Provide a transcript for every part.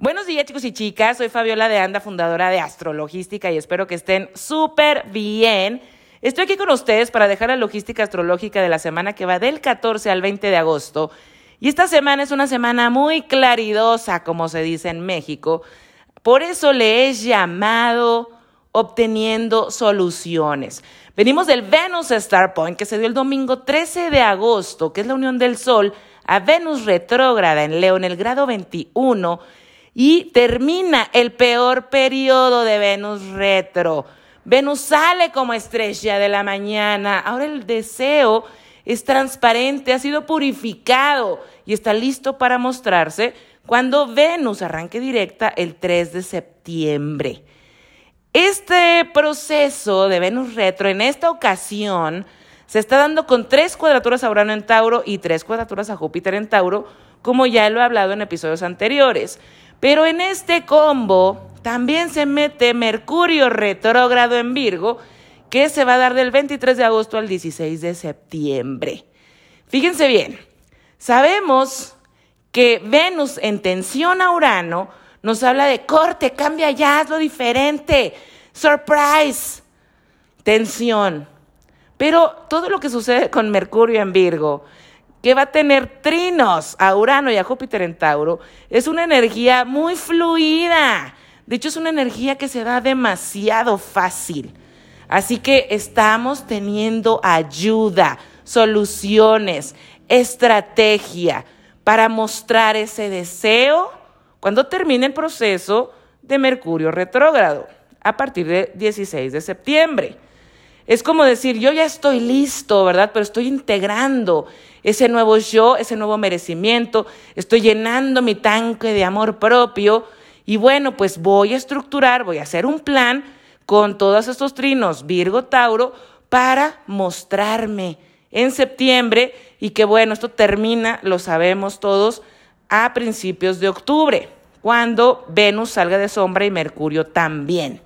Buenos días chicos y chicas, soy Fabiola de Anda, fundadora de Astrologística y espero que estén súper bien. Estoy aquí con ustedes para dejar la logística astrológica de la semana que va del 14 al 20 de agosto. Y esta semana es una semana muy claridosa, como se dice en México. Por eso le he llamado obteniendo soluciones. Venimos del Venus Star Point que se dio el domingo 13 de agosto, que es la unión del Sol a Venus retrógrada en Leo en el grado 21 y termina el peor periodo de Venus retro. Venus sale como estrella de la mañana. Ahora el deseo es transparente, ha sido purificado y está listo para mostrarse cuando Venus arranque directa el 3 de septiembre. Este proceso de Venus retro en esta ocasión se está dando con tres cuadraturas a Urano en Tauro y tres cuadraturas a Júpiter en Tauro, como ya lo he hablado en episodios anteriores. Pero en este combo también se mete Mercurio retrógrado en Virgo, que se va a dar del 23 de agosto al 16 de septiembre. Fíjense bien, sabemos que Venus en tensión a Urano nos habla de corte, cambia ya, hazlo diferente, surprise, tensión. Pero todo lo que sucede con Mercurio en Virgo que va a tener trinos a Urano y a Júpiter en Tauro, es una energía muy fluida. De hecho, es una energía que se da demasiado fácil. Así que estamos teniendo ayuda, soluciones, estrategia para mostrar ese deseo cuando termine el proceso de Mercurio retrógrado a partir del 16 de septiembre. Es como decir, yo ya estoy listo, ¿verdad? Pero estoy integrando ese nuevo yo, ese nuevo merecimiento, estoy llenando mi tanque de amor propio y bueno, pues voy a estructurar, voy a hacer un plan con todos estos trinos Virgo, Tauro, para mostrarme en septiembre y que bueno, esto termina, lo sabemos todos, a principios de octubre, cuando Venus salga de sombra y Mercurio también.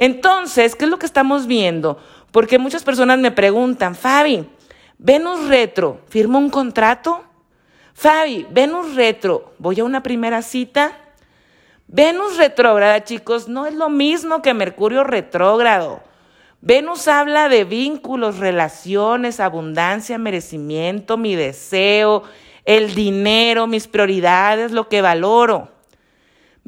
Entonces, ¿qué es lo que estamos viendo? Porque muchas personas me preguntan, Fabi, Venus Retro, ¿firmo un contrato? Fabi, Venus Retro, ¿voy a una primera cita? Venus retrógrada, chicos, no es lo mismo que Mercurio retrógrado. Venus habla de vínculos, relaciones, abundancia, merecimiento, mi deseo, el dinero, mis prioridades, lo que valoro.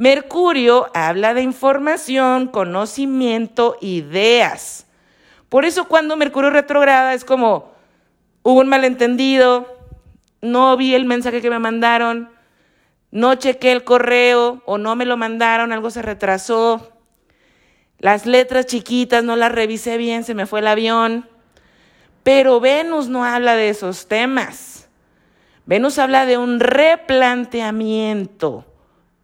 Mercurio habla de información, conocimiento, ideas. Por eso cuando Mercurio retrograda es como hubo un malentendido, no vi el mensaje que me mandaron, no chequé el correo o no me lo mandaron, algo se retrasó. Las letras chiquitas no las revisé bien, se me fue el avión. Pero Venus no habla de esos temas. Venus habla de un replanteamiento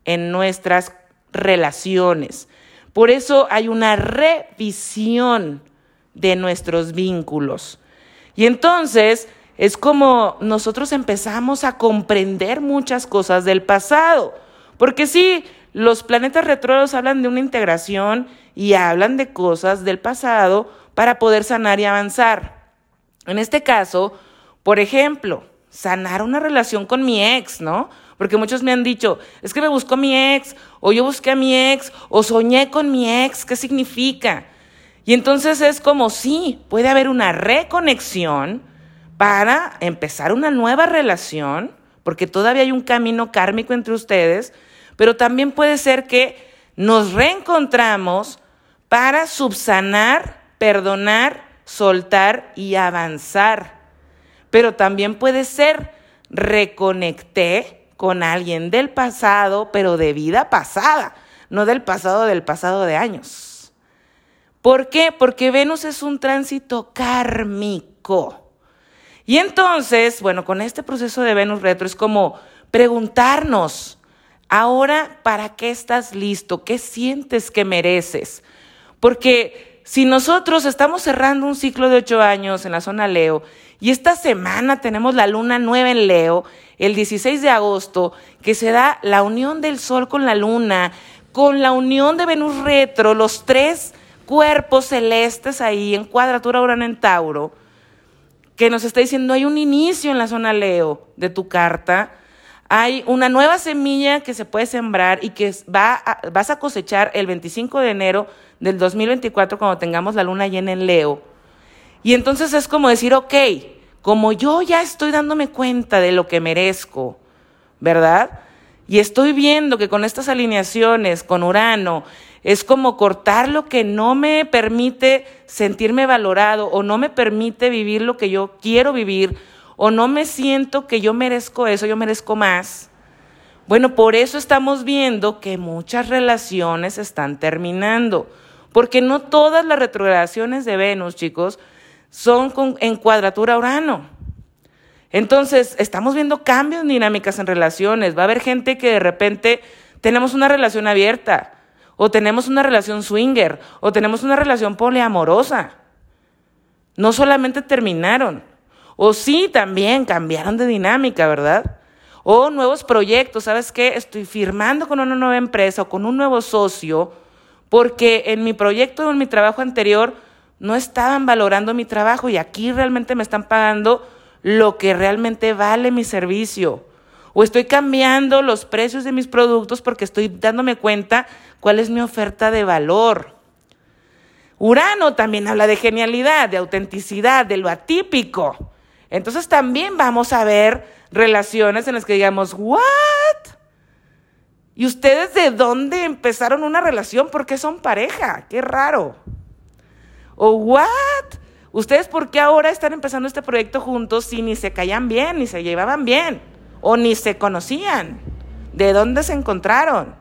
en nuestras relaciones. Por eso hay una revisión de nuestros vínculos. Y entonces es como nosotros empezamos a comprender muchas cosas del pasado. Porque sí, los planetas retrógrados hablan de una integración y hablan de cosas del pasado para poder sanar y avanzar. En este caso, por ejemplo, sanar una relación con mi ex, ¿no? Porque muchos me han dicho, es que me buscó mi ex, o yo busqué a mi ex, o soñé con mi ex, ¿qué significa? Y entonces es como sí, puede haber una reconexión para empezar una nueva relación, porque todavía hay un camino kármico entre ustedes, pero también puede ser que nos reencontramos para subsanar, perdonar, soltar y avanzar. Pero también puede ser reconecté con alguien del pasado, pero de vida pasada, no del pasado del pasado de años. ¿Por qué? Porque Venus es un tránsito kármico. Y entonces, bueno, con este proceso de Venus retro es como preguntarnos, ahora, ¿para qué estás listo? ¿Qué sientes que mereces? Porque si nosotros estamos cerrando un ciclo de ocho años en la zona Leo y esta semana tenemos la luna nueva en Leo, el 16 de agosto, que se da la unión del Sol con la luna, con la unión de Venus retro, los tres cuerpos celestes ahí en cuadratura Urano en Tauro, que nos está diciendo hay un inicio en la zona Leo de tu carta. hay una nueva semilla que se puede sembrar y que va vas a cosechar el 25 de enero del 2024 cuando tengamos la luna llena en Leo. Y entonces es como decir, ok, como yo ya estoy dándome cuenta de lo que merezco, ¿verdad? Y estoy viendo que con estas alineaciones, con Urano, es como cortar lo que no me permite sentirme valorado o no me permite vivir lo que yo quiero vivir o no me siento que yo merezco eso, yo merezco más. Bueno, por eso estamos viendo que muchas relaciones están terminando, porque no todas las retrogradaciones de Venus, chicos, son en cuadratura Urano. Entonces, estamos viendo cambios dinámicas en relaciones. Va a haber gente que de repente tenemos una relación abierta, o tenemos una relación swinger, o tenemos una relación poliamorosa. No solamente terminaron, o sí también cambiaron de dinámica, ¿verdad? O nuevos proyectos, ¿sabes qué? Estoy firmando con una nueva empresa o con un nuevo socio porque en mi proyecto o en mi trabajo anterior no estaban valorando mi trabajo y aquí realmente me están pagando lo que realmente vale mi servicio. O estoy cambiando los precios de mis productos porque estoy dándome cuenta cuál es mi oferta de valor. Urano también habla de genialidad, de autenticidad, de lo atípico. Entonces también vamos a ver relaciones en las que digamos, ¿what? ¿Y ustedes de dónde empezaron una relación? ¿Por qué son pareja? Qué raro. ¿O what? ¿Ustedes por qué ahora están empezando este proyecto juntos si ni se caían bien, ni se llevaban bien? ¿O ni se conocían? ¿De dónde se encontraron?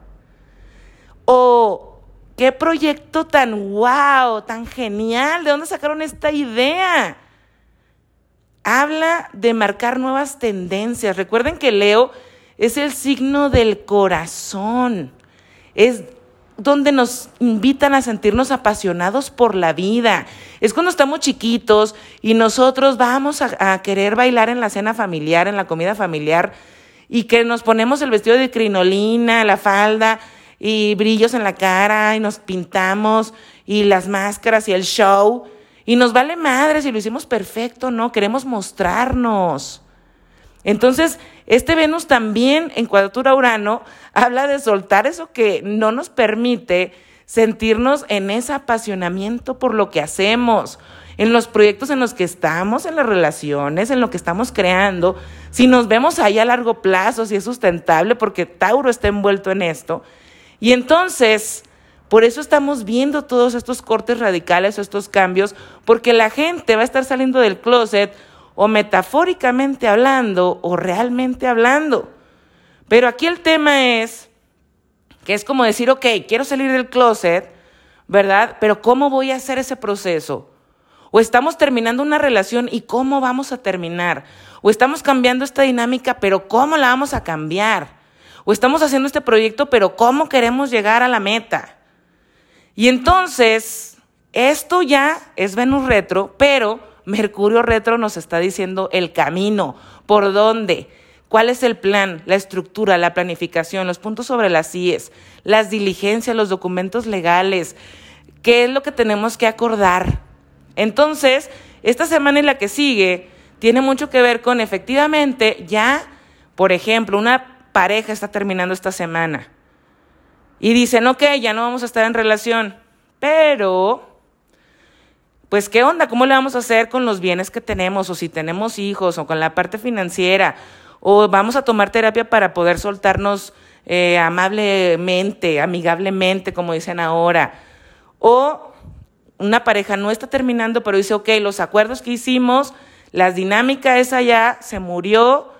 ¿O qué proyecto tan wow, tan genial? ¿De dónde sacaron esta idea? Habla de marcar nuevas tendencias. Recuerden que Leo es el signo del corazón. Es donde nos invitan a sentirnos apasionados por la vida. Es cuando estamos chiquitos y nosotros vamos a, querer bailar en la cena familiar, en la comida familiar, y que nos ponemos el vestido de crinolina, la falda y brillos en la cara y nos pintamos y las máscaras y el show. Y nos vale madre si lo hicimos perfecto, ¿no? Queremos mostrarnos. Entonces, este Venus también en cuadratura Urano habla de soltar eso que no nos permite sentirnos en ese apasionamiento por lo que hacemos, en los proyectos en los que estamos, en las relaciones, en lo que estamos creando, si nos vemos ahí a largo plazo, si es sustentable, porque Tauro está envuelto en esto. Y entonces, por eso estamos viendo todos estos cortes radicales, estos cambios, porque la gente va a estar saliendo del closet o metafóricamente hablando o realmente hablando. Pero aquí el tema es que es como decir, ok, quiero salir del closet, ¿verdad? Pero ¿cómo voy a hacer ese proceso? O estamos terminando una relación y cómo vamos a terminar. O estamos cambiando esta dinámica, pero ¿cómo la vamos a cambiar? O estamos haciendo este proyecto, pero ¿cómo queremos llegar a la meta? Y entonces, esto ya es Venus retro, pero Mercurio retro nos está diciendo el camino, por dónde, cuál es el plan, la estructura, la planificación, los puntos sobre las IES, las diligencias, los documentos legales, qué es lo que tenemos que acordar. Entonces, esta semana y la que sigue tiene mucho que ver con efectivamente ya, por ejemplo, una pareja está terminando esta semana y dicen, ok, ya no vamos a estar en relación, pero pues qué onda, cómo le vamos a hacer con los bienes que tenemos o si tenemos hijos o con la parte financiera o vamos a tomar terapia para poder soltarnos eh, amablemente, amigablemente, como dicen ahora. O una pareja no está terminando, pero dice, ok, los acuerdos que hicimos, la dinámica esa ya se murió,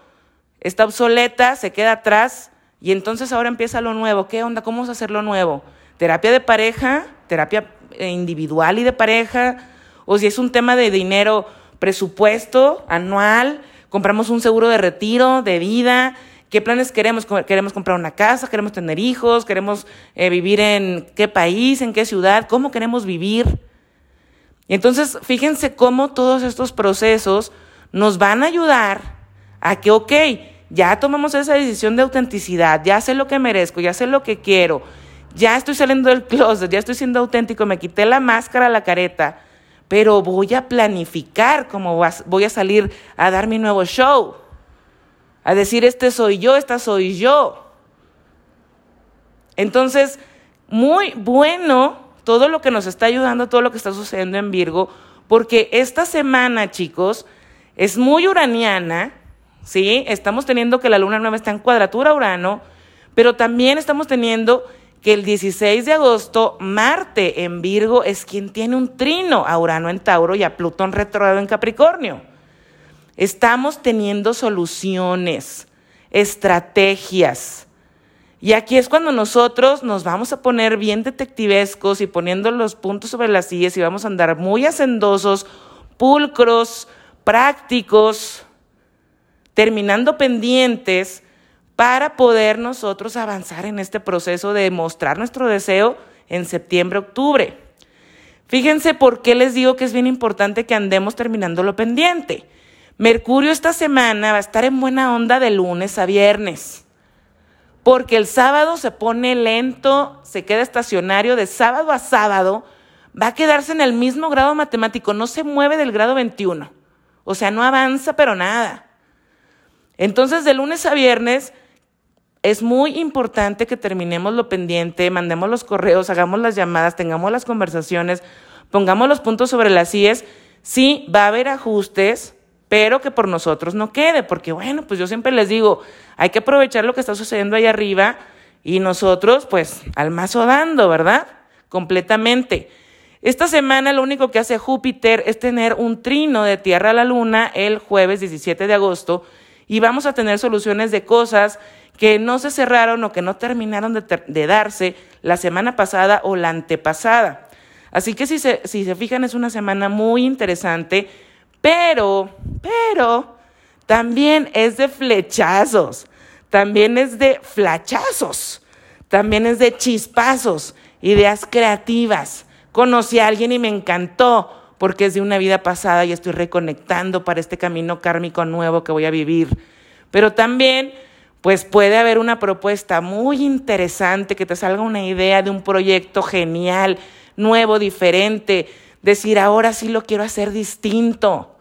está obsoleta, se queda atrás y entonces ahora empieza lo nuevo. ¿Qué onda? ¿Cómo vamos a hacer lo nuevo? Terapia de pareja, terapia eh, individual y de pareja, o si es un tema de dinero, presupuesto anual, compramos un seguro de retiro, de vida, qué planes queremos, queremos comprar una casa, queremos tener hijos, queremos eh, vivir en qué país, en qué ciudad, cómo queremos vivir. Entonces, fíjense cómo todos estos procesos nos van a ayudar a que, ok, ya tomamos esa decisión de autenticidad, ya sé lo que merezco, ya sé lo que quiero, ya estoy saliendo del closet, ya estoy siendo auténtico, me quité la máscara, la careta, pero voy a planificar cómo voy a salir a dar mi nuevo show. a decir, este soy yo, esta soy yo. Entonces, muy bueno todo lo que nos está ayudando, todo lo que está sucediendo en Virgo, porque esta semana, chicos, es muy uraniana, ¿sí? Estamos teniendo que la luna nueva está en cuadratura Urano, pero también estamos teniendo que el 16 de agosto Marte en Virgo es quien tiene un trino a Urano en Tauro y a Plutón retrógrado en Capricornio. Estamos teniendo soluciones, estrategias. Y aquí es cuando nosotros nos vamos a poner bien detectivescos y poniendo los puntos sobre las sillas y vamos a andar muy hacendosos, pulcros, prácticos, terminando pendientes para poder nosotros avanzar en este proceso de mostrar nuestro deseo en septiembre, octubre. Fíjense por qué les digo que es bien importante que andemos terminando lo pendiente. Mercurio esta semana va a estar en buena onda de lunes a viernes porque el sábado se pone lento, se queda estacionario, de sábado a sábado va a quedarse en el mismo grado matemático, no se mueve del grado 21, o sea, no avanza pero nada. Entonces, de lunes a viernes es muy importante que terminemos lo pendiente, mandemos los correos, hagamos las llamadas, tengamos las conversaciones, pongamos los puntos sobre las IES. Sí, va a haber ajustes, pero que por nosotros no quede, porque bueno, pues yo siempre les digo, hay que aprovechar lo que está sucediendo ahí arriba y nosotros, pues, al mazo dando, ¿verdad? Completamente. Esta semana lo único que hace Júpiter es tener un trino de Tierra a la Luna el jueves 17 de agosto y vamos a tener soluciones de cosas que no se cerraron o que no terminaron de, darse la semana pasada o la antepasada. Así que si se, si se fijan es una semana muy interesante pero, pero, también es de flechazos, también es de flachazos, también es de chispazos, ideas creativas. Conocí a alguien y me encantó porque es de una vida pasada y estoy reconectando para este camino kármico nuevo que voy a vivir. Pero también, pues puede haber una propuesta muy interesante, que te salga una idea de un proyecto genial, nuevo, diferente, decir, ahora sí lo quiero hacer distinto.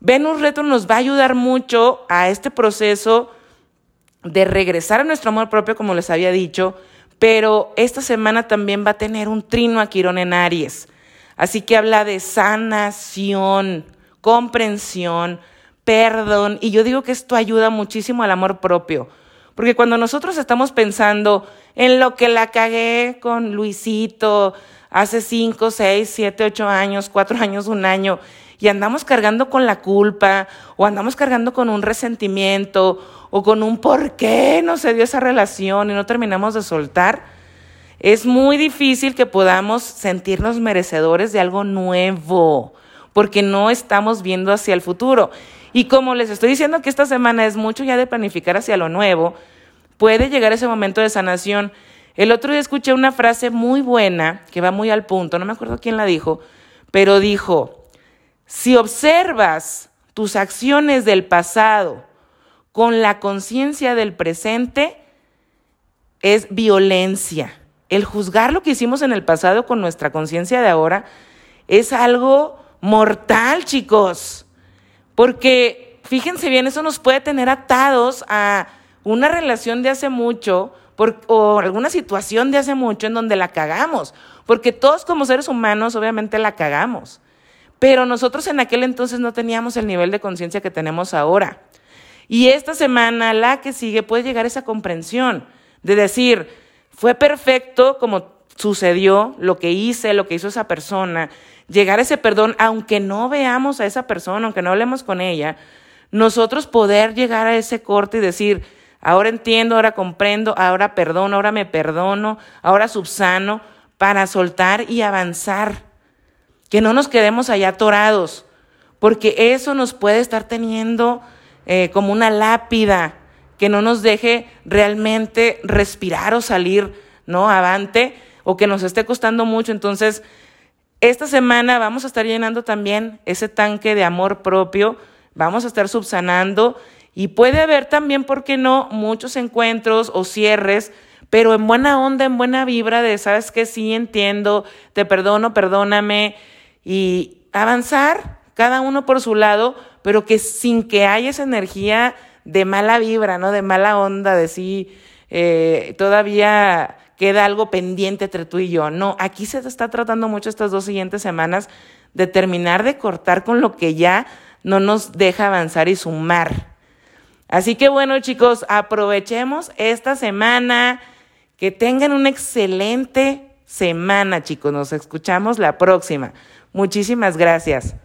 Venus Retro nos va a ayudar mucho a este proceso de regresar a nuestro amor propio, como les había dicho, pero esta semana también va a tener un trino a Quirón en Aries. Así que habla de sanación, comprensión, perdón, y yo digo que esto ayuda muchísimo al amor propio, porque cuando nosotros estamos pensando en lo que la cagué con Luisito hace 5, 6, 7, 8 años, 4 años, un año, y andamos cargando con la culpa o andamos cargando con un resentimiento o con un por qué no se dio esa relación y no terminamos de soltar, es muy difícil que podamos sentirnos merecedores de algo nuevo porque no estamos viendo hacia el futuro. Y como les estoy diciendo que esta semana es mucho ya de planificar hacia lo nuevo, puede llegar ese momento de sanación. El otro día escuché una frase muy buena que va muy al punto, no me acuerdo quién la dijo, pero dijo, si observas tus acciones del pasado con la conciencia del presente, es violencia. El juzgar lo que hicimos en el pasado con nuestra conciencia de ahora es algo mortal, chicos. Porque fíjense bien, eso nos puede tener atados a una relación de hace mucho o alguna situación de hace mucho en donde la cagamos. Porque todos como seres humanos obviamente la cagamos. Pero nosotros en aquel entonces no teníamos el nivel de conciencia que tenemos ahora. Y esta semana, la que sigue, puede llegar esa comprensión de decir, fue perfecto como sucedió, lo que hice, lo que hizo esa persona, llegar a ese perdón, aunque no veamos a esa persona, aunque no hablemos con ella, nosotros poder llegar a ese corte y decir, ahora entiendo, ahora comprendo, ahora perdono, ahora me perdono, ahora subsano, para soltar y avanzar que no nos quedemos allá atorados, porque eso nos puede estar teniendo eh, como una lápida que no nos deje realmente respirar o salir, ¿no? Avante, o que nos esté costando mucho. Entonces, esta semana vamos a estar llenando también ese tanque de amor propio, vamos a estar subsanando y puede haber también, ¿por qué no?, muchos encuentros o cierres pero en buena onda, en buena vibra de, sabes que sí entiendo, te perdono, perdóname, y avanzar cada uno por su lado, pero que sin que haya esa energía de mala vibra, ¿no? De mala onda, de sí, eh, todavía queda algo pendiente entre tú y yo. No, aquí se está tratando mucho estas dos siguientes semanas de terminar de cortar con lo que ya no nos deja avanzar y sumar. Así que bueno, chicos, aprovechemos esta semana. Que tengan una excelente semana, chicos. Nos escuchamos la próxima. Muchísimas gracias.